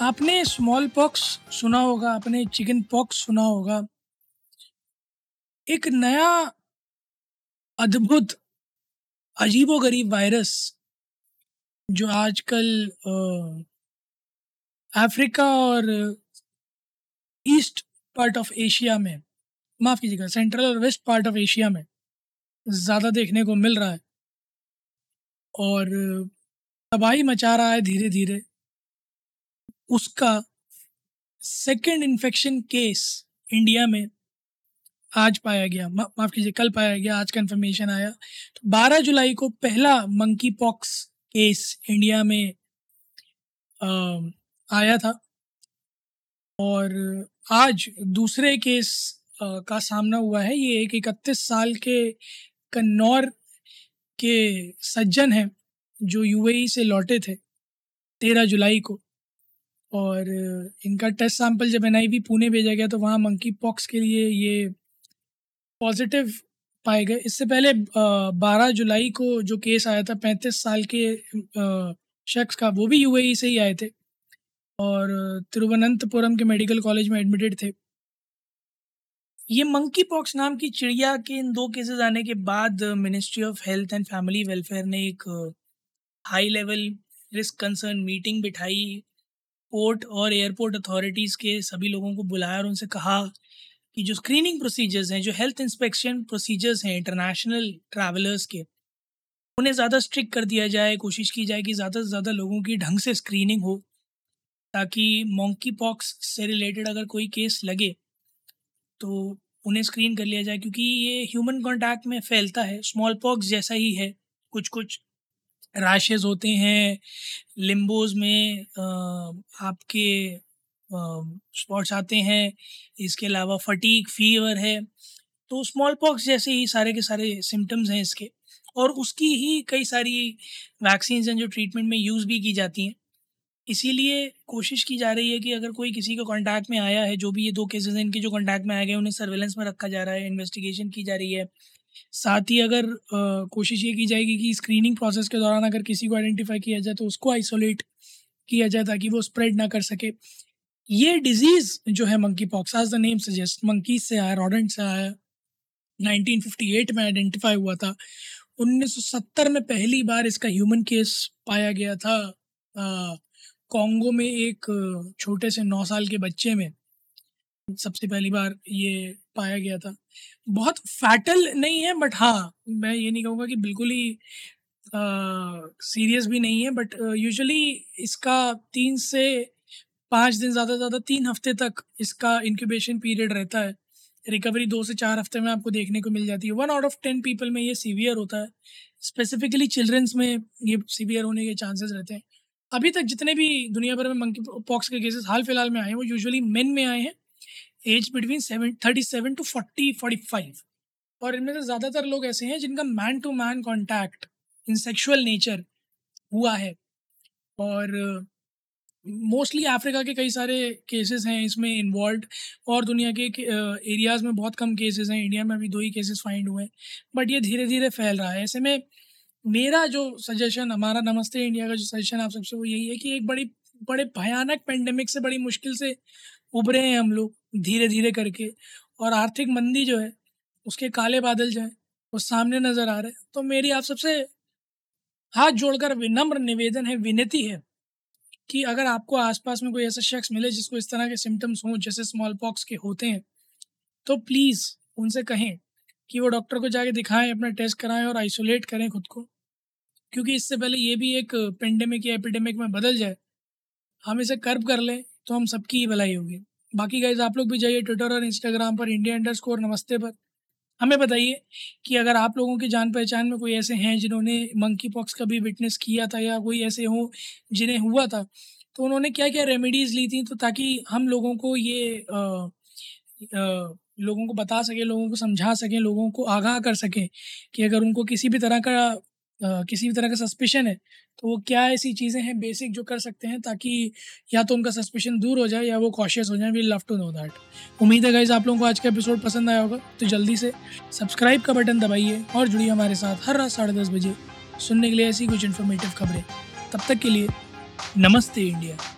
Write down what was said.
आपने small pox सुना होगा, आपने चिकन पॉक्स सुना होगा। एक नया अद्भुत, अजीबोगरीब वायरस जो आजकल अफ्रीका और ईस्ट पार्ट ऑफ़ एशिया में, माफ़ कीजिएगा सेंट्रल और वेस्ट पार्ट ऑफ़ एशिया में ज़्यादा देखने को मिल रहा है। और तबाही मचा रहा है धीरे धीरे उसका सेकेंड इन्फेक्शन केस इंडिया में आज पाया गया। मा, माफ़ कीजिए कल पाया गया आज कंफर्मेशन आया। तो 12 जुलाई को पहला मंकी पॉक्स केस इंडिया में आ, आया था। और आज दूसरे केस आ, का सामना हुआ है। ये एक इकतीस साल के कन्नौर के सज्जन हैं जो यूएई से लौटे थे तेरह जुलाई को। और इनका टेस्ट सैंपल जब एनआईवी पुणे भेजा गया तो वहाँ मंकी पॉक्स के लिए ये पॉजिटिव पाए गए। इससे पहले बारह जुलाई को जो केस आया था, पैंतीस साल के शख्स का, वो भी यूएई से ही आए थे। और तिरुवनंतपुरम के मेडिकल कॉलेज में एडमिटेड थे। ये मंकी पॉक्स नाम की चिड़िया के इन दो केसेस आने के बाद ministry of health and family welfare ने एक high level risk concern meeting बिठाई। पोर्ट और एयरपोर्ट अथॉरिटीज़ के सभी लोगों को बुलाया और उनसे कहा कि जो स्क्रीनिंग प्रोसीजर्स हैं, जो हेल्थ इंस्पेक्शन प्रोसीजर्स हैं इंटरनेशनल ट्रैवलर्स के, उन्हें ज़्यादा स्ट्रिक्ट कर दिया जाए, कोशिश की जाए कि ज़्यादा से ज़्यादा लोगों की ढंग से स्क्रीनिंग हो, ताकि मोंकी पॉक्स से रिलेटेड अगर कोई केस लगे तो उन्हें स्क्रीन कर लिया जाए, क्योंकि ये ह्यूमन कॉन्टैक्ट में फैलता है स्मॉल पॉक्स जैसा ही है कुछ कुछ रैशेज होते हैं लिम्बोज में आपके स्पॉट्स आते हैं, इसके अलावा फटीक फीवर है तो स्मॉल पॉक्स जैसे ही सारे के सारे सिम्टम्स हैं इसके, और उसकी ही कई सारी वैक्सीन हैं जो ट्रीटमेंट में यूज़ भी की जाती हैं। इसीलिए कोशिश की जा रही है कि अगर कोई किसी का कांटेक्ट में आया है, जो भी ये दो केसेस हैं, इनके जो कांटेक्ट में आए गए उन्हें सर्वेलेंस में रखा जा रहा है इन्वेस्टिगेशन की जा रही है साथ ही अगर कोशिश ये की जाएगी कि स्क्रीनिंग प्रोसेस के दौरान अगर किसी को आइडेंटिफाई किया जाए तो उसको आइसोलेट किया जाए ताकि वो स्प्रेड ना कर सके। ये डिज़ीज़ जो है मंकी पॉक्स आज द नेम सजेस्ट मंकीज से आया रॉडेंट से आया 1958 में आइडेंटिफाई हुआ था। 1970 में पहली बार इसका ह्यूमन केस पाया गया था कॉन्गो में एक छोटे से नौ साल के बच्चे में। सबसे पहली बार ये पाया गया था। बहुत फैटल नहीं है, बट हाँ मैं ये नहीं कहूँगा कि बिल्कुल ही सीरियस भी नहीं है, बट यूजुअली इसका तीन से पाँच दिन, ज़्यादा से ज़्यादा तीन हफ़्ते तक इसका इंक्यूबेशन पीरियड रहता है। रिकवरी दो से चार हफ़्ते में आपको देखने को मिल जाती है। One out of ten people में ये सीवियर होता है। स्पेसिफिकली चिल्ड्रंस में ये सीवियर होने के चांसेस रहते हैं। अभी तक जितने भी दुनिया भर में मंकी पॉक्स के केसेस हाल फ़िलहाल में आए हैं, वो यूजुअली मेन में आए हैं। Age between seven thirty seven to forty forty five और इनमें से ज़्यादातर लोग ऐसे हैं जिनका man to man contact in sexual nature हुआ है। और मोस्टली uh, अफ्रीका के कई सारे केसेस हैं इसमें इन्वॉल्व और दुनिया के एरियाज़ uh, में बहुत कम केसेस हैं। इंडिया में अभी दो ही केसेस फाइंड हुए हैं। बट ये धीरे धीरे फैल रहा है। ऐसे में मेरा जो सजेशन हमारा नमस्ते इंडिया का जो सजेशन आप सबसे वो यही है कि एक बड़ी बड़े भयानक पेंडेमिक से बड़ी मुश्किल से उभरे हैं हम लोग धीरे धीरे करके और आर्थिक मंदी जो है, उसके काले बादल जो है, वो सामने नज़र आ रहे हैं। तो मेरी आप सबसे हाथ जोड़कर विनम्र निवेदन है, विनती है कि अगर आपको आसपास में कोई ऐसा शख्स मिले जिसको इस तरह के सिम्टम्स हों, जैसे स्मॉल पॉक्स के होते हैं तो प्लीज़ उनसे कहें कि वो डॉक्टर को जाके दिखाएँ, अपना टेस्ट कराएँ और आइसोलेट करें खुद को। क्योंकि इससे पहले ये भी एक पेंडेमिक या एपिडेमिक में बदल जाए, हम इसे कर्ब कर लें तो हम सबकी ही भलाई होगी। बाकी गाइज़ आप लोग भी जाइए ट्विटर और इंस्टाग्राम पर इंडिया अंडर स्कोर नमस्ते पर। हमें बताइए कि अगर आप लोगों की जान पहचान में कोई ऐसे हैं जिन्होंने मंकी पॉक्स का भी विटनेस किया था या कोई ऐसे हों जिन्हें हुआ था तो उन्होंने क्या क्या रेमेडीज़ ली थी तो ताकि हम लोगों को ये आ, आ, लोगों को बता सकें लोगों को समझा सकें लोगों को आगाह कर सकें कि अगर उनको किसी भी तरह का किसी भी तरह का सस्पेशन है तो वो क्या ऐसी चीज़ें हैं बेसिक जो कर सकते हैं ताकि या तो उनका सस्पेशन दूर हो जाए या वो कॉशियस हो जाए we love to know that उम्मीद है गाइज़ आप लोगों को आज का एपिसोड पसंद आया होगा तो जल्दी से सब्सक्राइब का बटन दबाइए और जुड़िए हमारे साथ हर रात साढ़े दस बजे सुनने के लिए ऐसी कुछ इन्फॉर्मेटिव खबरें। तब तक के लिए नमस्ते इंडिया।